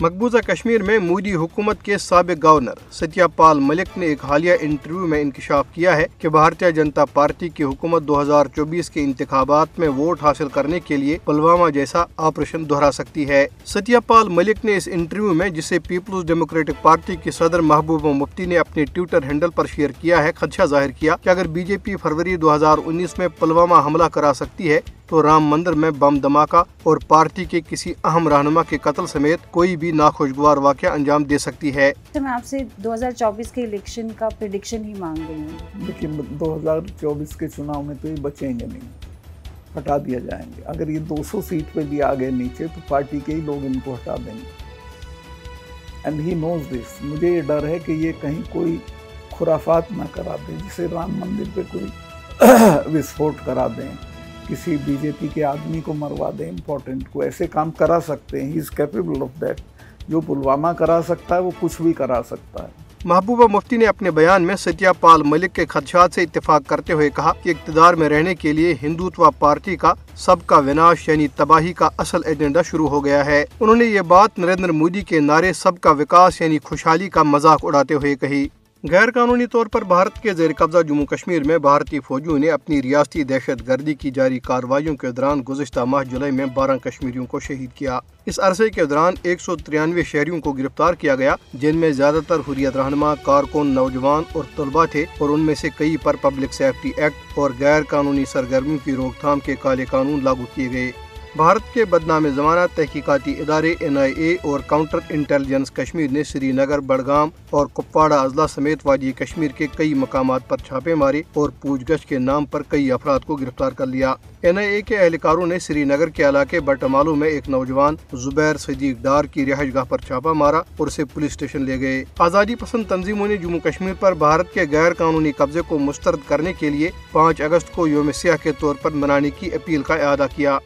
مقبوضہ کشمیر میں مودی حکومت کے سابق گورنر ستیہ پال ملک نے ایک حالیہ انٹرویو میں انکشاف کیا ہے کہ بھارتیہ جنتا پارٹی کی حکومت دو ہزار چوبیس کے انتخابات میں ووٹ حاصل کرنے کے لیے پلوامہ جیسا آپریشن دہرا سکتی ہے۔ ستیہ پال ملک نے اس انٹرویو میں جسے پیپلز ڈیموکریٹک پارٹی کی صدر محبوبہ مفتی نے اپنے ٹویٹر ہینڈل پر شیئر کیا ہے، خدشہ ظاہر کیا کہ اگر بی جے پی فروری دو ہزار انیس میں پلوامہ حملہ کرا سکتی ہے تو رام مندر میں بم دھماکہ اور پارٹی کے کسی اہم رہنما کے قتل سمیت کوئی بھی ناخوشگوار واقعہ انجام دے سکتی ہے۔ میں آپ سے دو ہزار چوبیس کے الیکشن کا پریڈکشن ہی مانگ رہی ہوں۔ لیکن دو ہزار چوبیس کے چناؤ میں تو یہ بچیں گے نہیں ہٹا دیا جائیں گے۔ اگر یہ دو سو سیٹ پہ بھی آگے نیچے تو پارٹی کے ہی لوگ ان کو ہٹا دیں گے۔ اینڈ ہی نوز دس مجھے یہ ڈر ہے کہ یہ کہیں کوئی خرافات نہ کرا دیں جسے رام مندر پہ کوئی وسفوٹ کرا دیں۔ کسی بی جے پی کے آدمی کو مروا دیں امپورٹنٹ کو، ایسے کام کرا سکتے ہیں he is capable of that جو پلوامہ کرا سکتا ہے، وہ کچھ بھی کرا سکتا ہے۔ محبوبہ مفتی نے اپنے بیان میں ستیہ پال ملک کے خدشات سے اتفاق کرتے ہوئے کہا کہ اقتدار میں رہنے کے لیے ہندوتوا پارٹی کا، سب کا وناش یعنی تباہی کا اصل ایجنڈا شروع ہو گیا ہے۔ انہوں نے یہ بات نریندر مودی کے نعرے سب کا وکاس یعنی خوشحالی کا مذاق اڑاتے ہوئے کہی۔ غیر قانونی طور پر بھارت کے زیر قبضہ جموں کشمیر میں بھارتی فوجیوں نے اپنی ریاستی دہشت گردی کی جاری کارروائیوں کے دوران گزشتہ ماہ جولائی میں بارہ کشمیریوں کو شہید کیا۔ اس عرصے کے دوران ایک سو ترانوے شہریوں کو گرفتار کیا گیا، جن میں زیادہ تر حریت رہنما، کارکن، نوجوان اور طلبہ تھے اور ان میں سے کئی پر پبلک سیفٹی ایکٹ اور غیر قانونی سرگرمیوں کی روک تھام کے کالے قانون لاگو کیے گئے۔ بھارت کے بدنام زمانہ تحقیقاتی ادارے این آئی اے اور کاؤنٹر انٹیلیجنس کشمیر نے سری نگر بڑگام اور کپواڑہ اضلاع سمیت وادی کشمیر کے کئی مقامات پر چھاپے مارے اور پوچھ گچھ کے نام پر کئی افراد کو گرفتار کر لیا۔ این آئی اے کے اہلکاروں نے سری نگر کے علاقے بٹمالو میں ایک نوجوان زبیر صدیق ڈار کی رہائش گاہ پر چھاپا مارا اور اسے پولیس اسٹیشن لے گئے۔ آزادی پسند تنظیموں نے جموں کشمیر پر بھارت کے غیر قانونی قبضے کو مسترد کرنے کے لیے پانچ اگست کو یوم سیاہ کے طور پر منانے کی اپیل کا اعادہ کیا۔